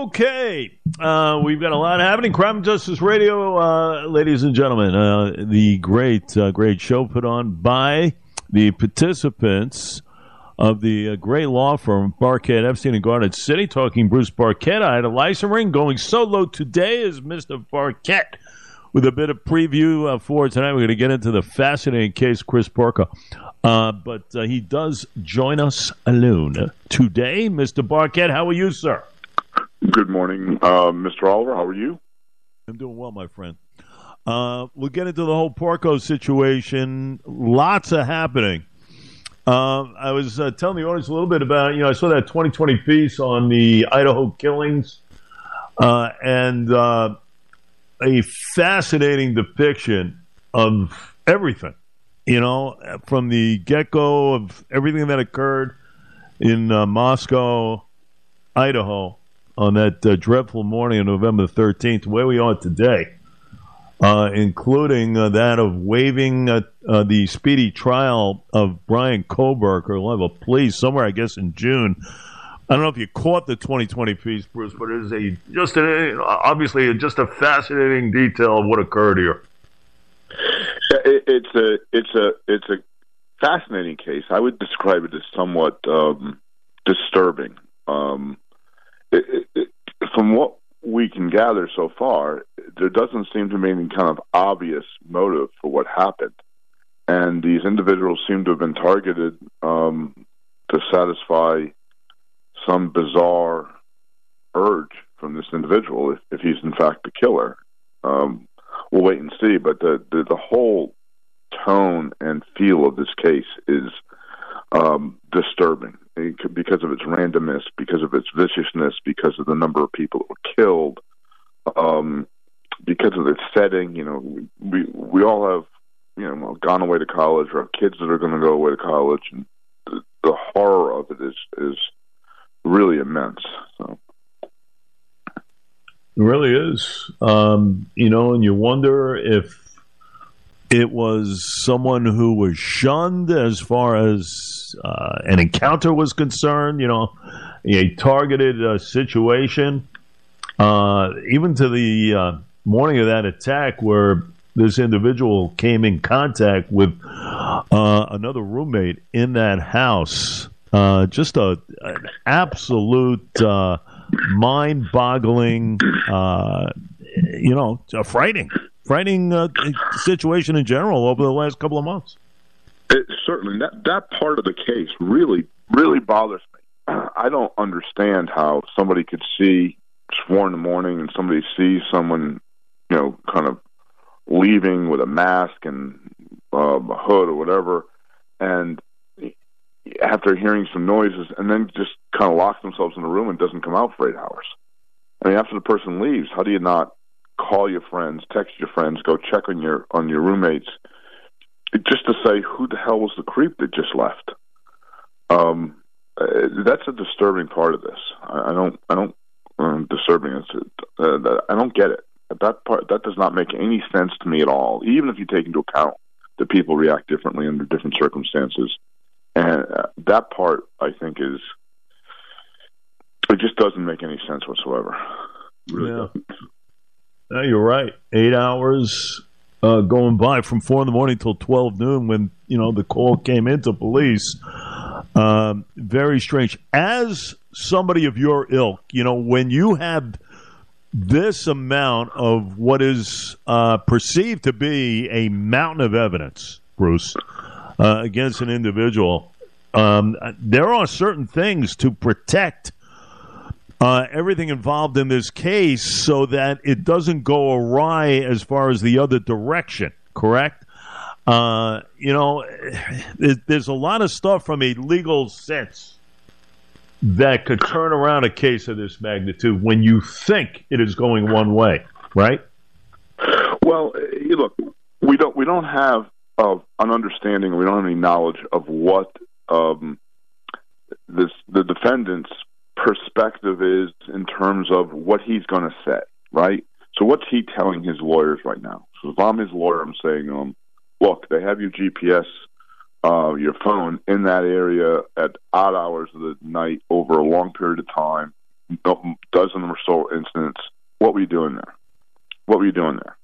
Okay, uh, we've got a lot happening. Crime and Justice Radio, uh, ladies and gentlemen, uh, the great, uh, great show put on by the participants of the uh, great law firm Barket Epstein and Garden City. Talking Bruce Barket, I had a license ring going solo today is Mister Barket with a bit of preview uh, for tonight. We're going to get into the fascinating case, Chris. Uh, but he does join us alone today. Mr. Barket, how are you, sir? Good morning, uh, Mr. Oliver. How are you? I'm doing well, my friend. Uh, we'll get into the whole Porco situation. Lots of happening. Uh, I was uh, telling the audience a little bit about, you know, I saw that 2020 piece on the Idaho killings and a fascinating depiction of everything you know, from the get go of everything that occurred in uh, Moscow, Idaho, on that uh, dreadful morning of November 13th, where we are today, uh, including uh, that of waiving uh, uh, the speedy trial of Brian Kohberger. We'll have a plea somewhere, I guess, in June. I don't know if you caught the 2020 piece, Bruce, but it is a just a, obviously just a fascinating detail of what occurred here. It, it's a it's a it's a fascinating case. I would describe it as somewhat um, disturbing. Um, from what we can gather so far, there doesn't seem to be any kind of obvious motive for what happened, and these individuals seem to have been targeted um, to satisfy some bizarre urge from this individual, if, if he's in fact the killer. Um, we'll wait and see. But the the, the whole tone and feel of this case is um, disturbing because of its randomness, because of its viciousness, because of the number of people that were killed, um, because of its setting. You know, we we all have you know gone away to college or have kids that are going to go away to college, and the, the horror of it is is really immense. So. It really is. Um, you know, and you wonder if it was someone who was shunned as far as uh, an encounter was concerned, you know, a targeted uh, situation. Uh, even to the uh, morning of that attack, where this individual came in contact with uh, another roommate in that house. Uh, just a an absolute mind-boggling, uh, you know, frightening, frightening uh, situation in general over the last couple of months. It, certainly, that that part of the case really, really bothers me. I don't understand how somebody could see four in the morning and somebody sees someone, you know, kind of leaving with a mask and uh, a hood or whatever, and after hearing some noises, and then just kind of locks themselves in a room and doesn't come out for eight hours. I mean, after the person leaves, how do you not call your friends, text your friends, go check on your on your roommates, just to say who the hell was the creep that just left? Um, uh, that's a disturbing part of this. I, don't, I don't, um, disturbing. It's, uh, I don't get it. That part that does not make any sense to me at all. Even if you take into account that people react differently under different circumstances and uh, that part I think is it just doesn't make any sense whatsoever. Really yeah. No, you're right. Eight hours uh, going by from four in the morning till twelve noon when you know the call came into police. Um, very strange. As somebody of your ilk, you know when you have this amount of what is uh, perceived to be a mountain of evidence, Bruce, uh, against an individual, um, there are certain things to protect uh, everything involved in this case so that it doesn't go awry as far as the other direction, correct? Uh, you know, there's a lot of stuff from a legal sense that could turn around a case of this magnitude when you think it is going one way, right? Well, look, we don't we don't have of an understanding, we don't have any knowledge of what um, this the defendant's perspective is in terms of what he's going to say, right? So what's he telling his lawyers right now? So if I'm his lawyer, I'm saying to him, look, they have your GPS, uh, your phone in that area at odd hours of the night over a long period of time. dozen or so incidents. What were you doing there? What were you doing there?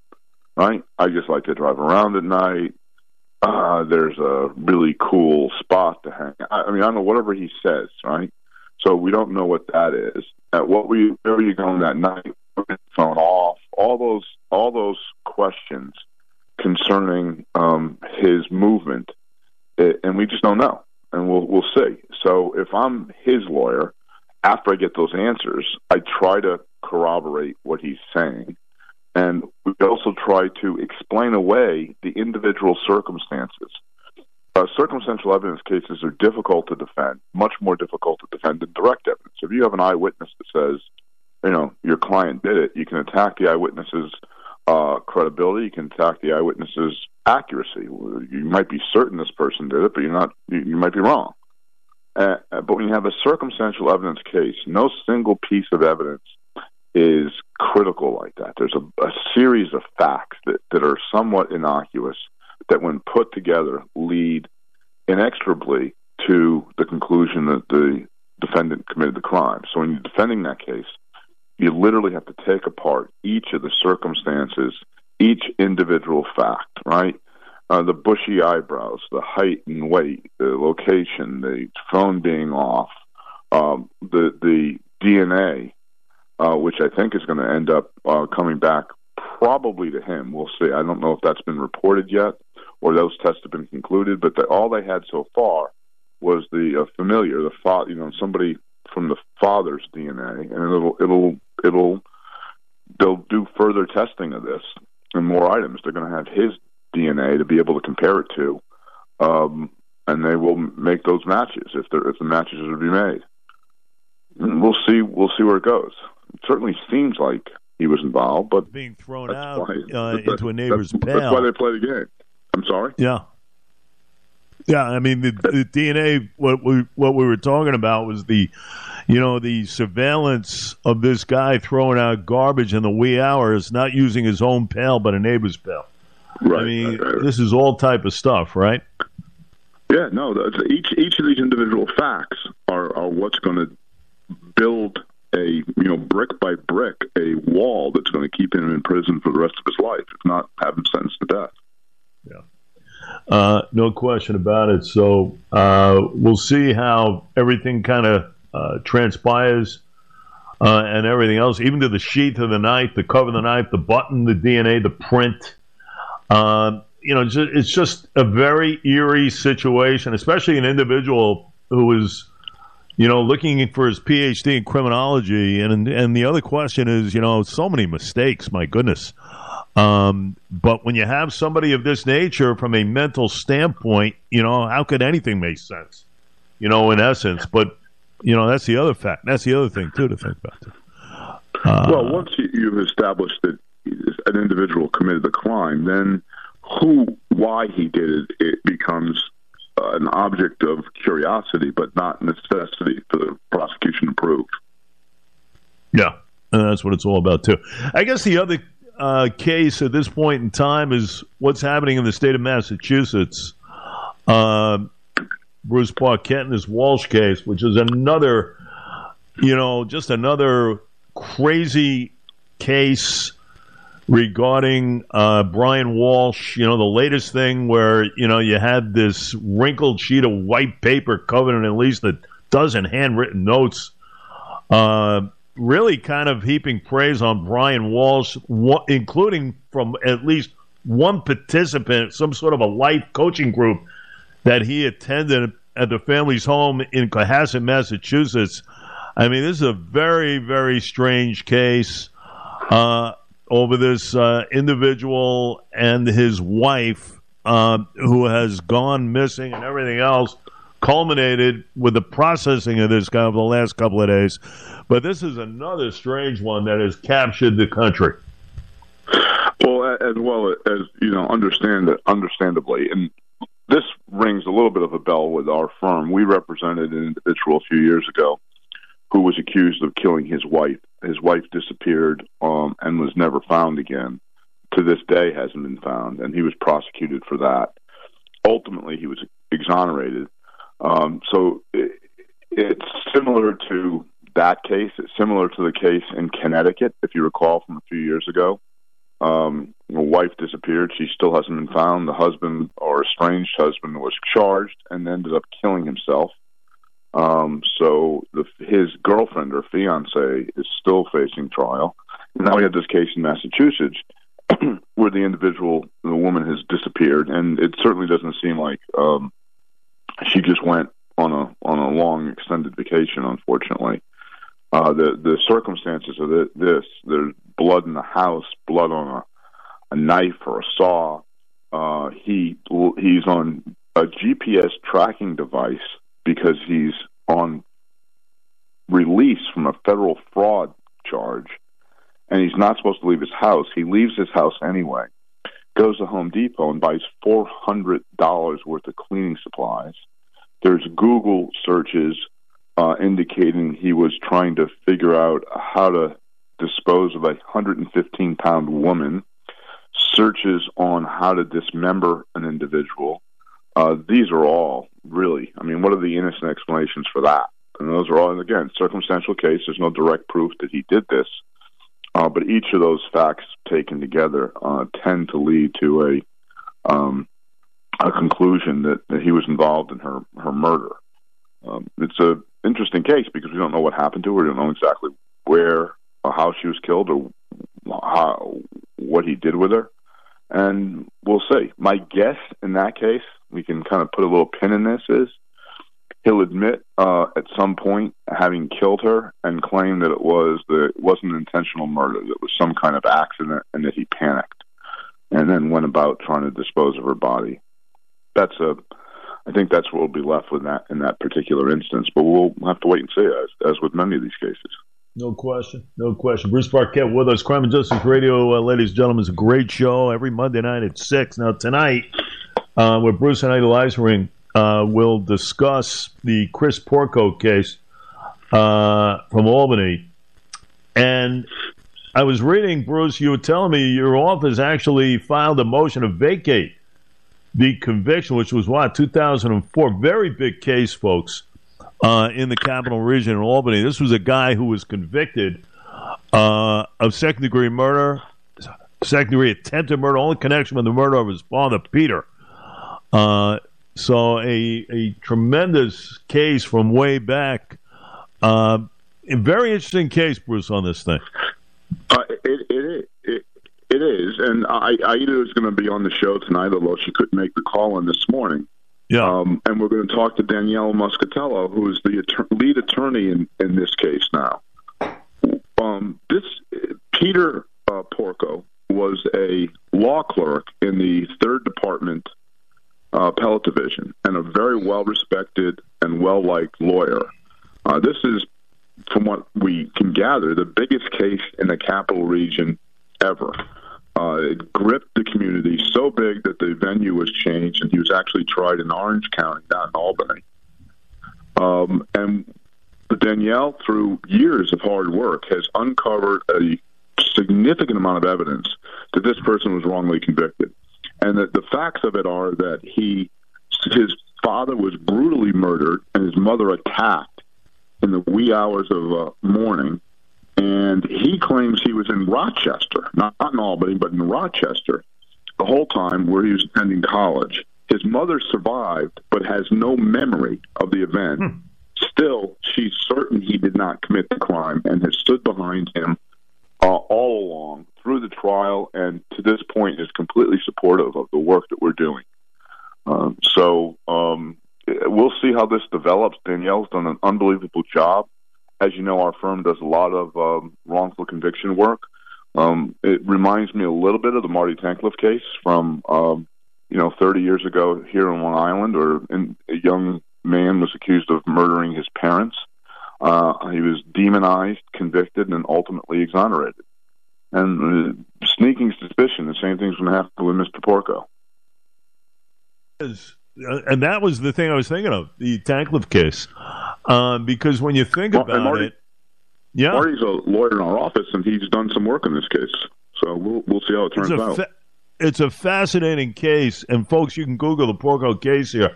Right? I just like to drive around at night. Uh, there's a really cool spot to hang. I, I mean, I don't know whatever he says, right? So we don't know what that is. At what were you, where were you going that night? Phone off. All those, all those questions concerning um, his movement, it, and we just don't know, and we'll we'll see. So if I'm his lawyer, after I get those answers, I try to corroborate what he's saying, and we also try to explain away the individual circumstances. Uh, circumstantial evidence cases are difficult to defend, much more difficult to defend than direct evidence. If you have an eyewitness that says, you know, your client did it, you can attack the eyewitness's uh, credibility. You can attack the eyewitness's accuracy. You might be certain this person did it, but you're not. You, you might be wrong. Uh, but when you have a circumstantial evidence case, no single piece of evidence is critical like that. There's a, a series of facts that, that are somewhat innocuous that, when put together, lead inexorably to the conclusion that the defendant committed the crime. So when you're defending that case, you literally have to take apart each of the circumstances, each individual fact, right? Uh, the bushy eyebrows, the height and weight, the location, the phone being off, um, the the DNA, uh, which I think is going to end up uh, coming back probably to him. We'll see. I don't know if that's been reported yet or those tests have been concluded, but the, all they had so far was the uh, familiar, the thought, you know, somebody from the father's DNA, and it'll it'll it'll they'll do further testing of this and more items. They're going to have his DNA to be able to compare it to, um, and they will make those matches if there if the matches are to be made. And we'll see. We'll see where it goes. It certainly seems like he was involved, but being thrown out why, uh, into a neighbor's that's, pail. That's why they play the game. I'm sorry. Yeah. Yeah, I mean the, the DNA. What we what we were talking about was the, you know, the surveillance of this guy throwing out garbage in the wee hours, not using his own pail but a neighbor's pail. Right. I mean, right, right. this is all type of stuff, right? Yeah. No. Each each of these individual facts are are what's going to build a you know brick by brick a wall that's going to keep him in prison for the rest of his life, if not have him sentenced to death. Uh, no question about it. So uh, we'll see how everything kind of uh, transpires uh, and everything else, even to the sheath of the knife, the cover of the knife, the button, the DNA, the print. Uh, you know, it's just a very eerie situation, especially an individual who is, you know, looking for his PhD in criminology. And and the other question is, you know, so many mistakes. My goodness. Um, but when you have somebody of this nature, from a mental standpoint, you know, how could anything make sense? You know, in essence. But you know, that's the other fact. That's the other thing too to think about. Uh, well, once you've established that an individual committed the crime, then who, why he did it, it becomes uh, an object of curiosity, but not necessity for the prosecution to prove. Yeah, and that's what it's all about too. I guess the other uh, case at this point in time is what's happening in the state of Massachusetts. Uh, Bruce Barket and his Walsh case, which is another, you know, just another crazy case regarding uh, Brian Walsh. You know, the latest thing where, you know, you had this wrinkled sheet of white paper covered in at least a dozen handwritten notes. Uh, really kind of heaping praise on Brian Walsh, including from at least one participant, some sort of a life coaching group that he attended at the family's home in Cohasset, Massachusetts. I mean, this is a very, very strange case uh, over this uh, individual and his wife uh, who has gone missing and everything else, culminated with the processing of this guy over the last couple of days. But this is another strange one that has captured the country. Well, as well as you know, understand understandably, and this rings a little bit of a bell with our firm. We represented an individual a few years ago who was accused of killing his wife. His wife disappeared um, and was never found again. To this day, hasn't been found, and he was prosecuted for that. Ultimately, he was exonerated. Um, so it, it's similar to that case similar to the case in Connecticut, if you recall from a few years ago. Um, a wife disappeared. She still hasn't been found. The husband or estranged husband was charged and ended up killing himself. Um, so the, his girlfriend or fiance is still facing trial. Now we have this case in Massachusetts where the individual, the woman, has disappeared, and it certainly doesn't seem like um, she just went on a on a long extended vacation. Unfortunately, uh, the the circumstances of this there's blood in the house, blood on a, a knife or a saw. Uh, he he's on a GPS tracking device because he's on release from a federal fraud charge and he's not supposed to leave his house. He leaves his house anyway, goes to Home Depot and buys $400 worth of cleaning supplies. There's Google searches uh, indicating he was trying to figure out how to dispose of a 115 pound woman, searches on how to dismember an individual. Uh, these are all really, I mean, what are the innocent explanations for that? And those are all, again, circumstantial case. There's no direct proof that he did this. Uh, but each of those facts taken together uh, tend to lead to a um, a conclusion that, that, he was involved in her her murder. Um, it's a interesting case because we don't know what happened to her. We don't know exactly where or how she was killed or how what he did with her, and we'll see. My guess in that case, we can kind of put a little pin in this is he'll admit uh, at some point having killed her and claim that it was the it wasn't an intentional murder, that it was some kind of accident, and that he panicked and then went about trying to dispose of her body. That's a, I think that's what we'll be left with that in that particular instance. But we'll have to wait and see, as, as with many of these cases. No question. No question. Bruce Barket with us. Crime and Justice Radio, uh, ladies and gentlemen, is a great show every Monday night at 6. Now, tonight, uh, with Bruce and Aida Leisenring, uh, will discuss the Chris Porco case uh, from Albany. And I was reading, Bruce, you were telling me your office actually filed a motion to vacate the conviction, which was what, 2004? Very big case, folks, uh, in the capital region in Albany. This was a guy who was convicted uh, of second degree murder, second degree attempted murder, only connection with the murder of his father, Peter. Uh, so a a tremendous case from way back. Uh, a very interesting case, Bruce, on this thing. Uh, it, it, it, it is, and I, Aida is going to be on the show tonight, although she couldn't make the call in this morning. Yeah. Um, and we're going to talk to Danielle Muscatello, who is the att- lead attorney in, in this case now. Um, this Peter uh, Porco was a law clerk in the third department uh, appellate division and a very well respected and well liked lawyer. Uh, this is, from what we can gather, the biggest case in the capital region ever. Uh, it gripped the community so big that the venue was changed, and he was actually tried in Orange County, not in Albany. Um, and Danielle, through years of hard work, has uncovered a significant amount of evidence that this person was wrongly convicted. And the, the facts of it are that he, his father was brutally murdered and his mother attacked in the wee hours of uh, morning. And he claims he was in Rochester, not, not in Albany, but in Rochester, the whole time where he was attending college. His mother survived, but has no memory of the event. Hmm. Still, she's certain he did not commit the crime and has stood behind him uh, all along through the trial and to this point is completely supportive of the work that we're doing. Um, so um, we'll see how this develops. Danielle's done an unbelievable job. As you know, our firm does a lot of um, wrongful conviction work. Um, it reminds me a little bit of the Marty Tankleff case from, um, you know, 30 years ago here in Long Island, where a young man was accused of murdering his parents. Uh, he was demonized, convicted, and ultimately exonerated and uh, sneaking suspicion the same thing's going to happen with Mr. Porco. And that was the thing I was thinking of the Tankleff case, um, because when you think well, about Marty, it, yeah, Marty's a lawyer in our office, and he's done some work in this case. So we'll we'll see how it turns out. Fa- it's a fascinating case, and folks, you can Google the Porco case here,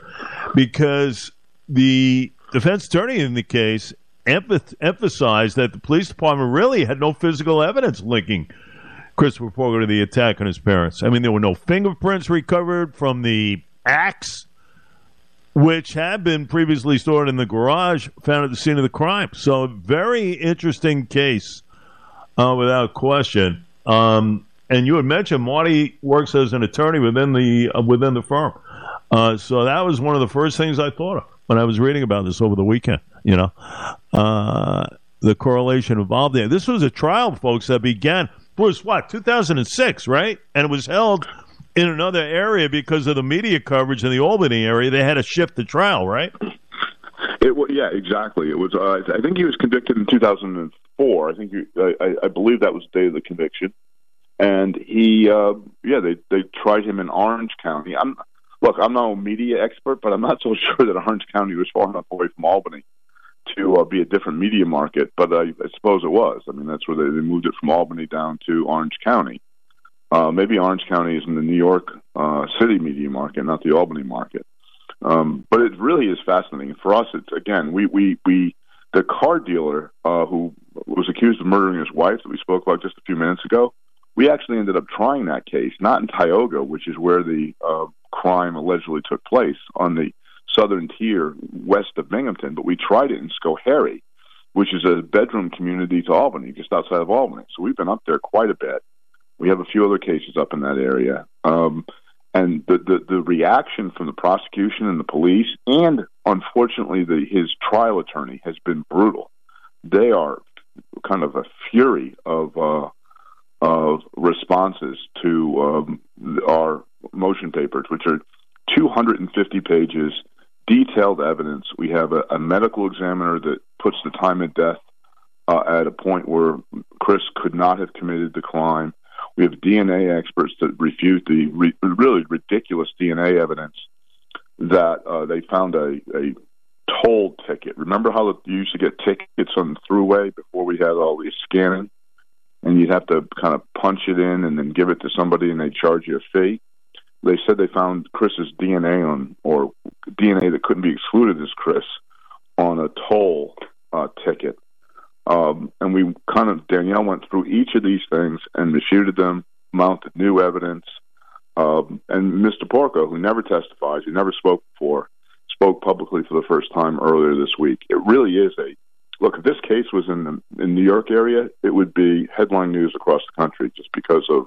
because the defense attorney in the case emphasized that the police department really had no physical evidence linking Christopher Porco to the attack on his parents. I mean, there were no fingerprints recovered from the axe, which had been previously stored in the garage found at the scene of the crime. So, very interesting case, uh, without question. Um, and you had mentioned Marty works as an attorney within the uh, within the firm. Uh, so that was one of the first things I thought of when I was reading about this over the weekend. You know, uh, the correlation involved there. This was a trial, folks, that began was what 2006, right? And it was held in another area because of the media coverage in the Albany area. They had to shift the trial, right? It yeah, exactly. It was. Uh, I think he was convicted in 2004. I think you, I, I believe that was the day of the conviction and he uh yeah they they tried him in orange county i'm look i'm no media expert but i'm not so sure that orange county was far enough away from albany to uh, be a different media market but I, I suppose it was i mean that's where they, they moved it from albany down to orange county uh maybe orange county is in the new york uh city media market not the albany market um but it really is fascinating for us it's again we we we the car dealer uh who was accused of murdering his wife that we spoke about just a few minutes ago we actually ended up trying that case, not in Tioga, which is where the uh, crime allegedly took place on the southern tier west of Binghamton, but we tried it in Schoharie, which is a bedroom community to Albany, just outside of Albany. So we've been up there quite a bit. We have a few other cases up in that area. Um, and the, the, the reaction from the prosecution and the police, and unfortunately the, his trial attorney, has been brutal. They are kind of a fury of uh, of responses to um, our motion papers, which are 250 pages, detailed evidence. We have a, a medical examiner that puts the time of death uh, at a point where Chris could not have committed the crime. We have DNA experts that refute the re- really ridiculous DNA evidence that uh, they found a, a toll ticket. Remember how you used to get tickets on the throughway before we had all these scanning? and you'd have to kind of punch it in and then give it to somebody and they charge you a fee. They said they found Chris's DNA on, or DNA that couldn't be excluded as Chris, on a toll uh, ticket. Um, and we kind of, Danielle went through each of these things and refuted them, mounted new evidence. Um, and Mr. Porco, who never testifies, who never spoke before, spoke publicly for the first time earlier this week. It really is a look, if this case was in the in New York area, it would be headline news across the country just because of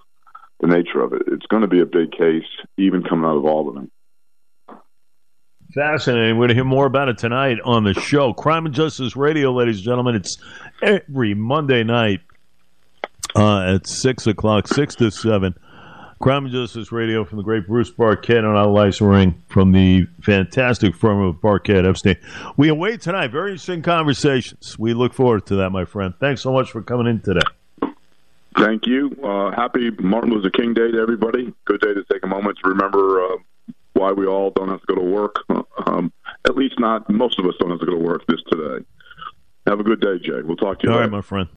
the nature of it. It's going to be a big case, even coming out of Albany. Fascinating. We're going to hear more about it tonight on the show. Crime and Justice Radio, ladies and gentlemen. It's every Monday night uh, at 6 o'clock, 6 to 7 Crime and Justice Radio from the great Bruce Barket and Leisenring from the fantastic firm of Barket Epstein. We await tonight very interesting conversations. We look forward to that, my friend. Thanks so much for coming in today. Thank you. Uh, happy Martin Luther King Day to everybody. Good day to take a moment to remember uh, why we all don't have to go to work. Um, at least not most of us don't have to go to work this today. Have a good day, Jay. We'll talk to you. All later. right, my friend.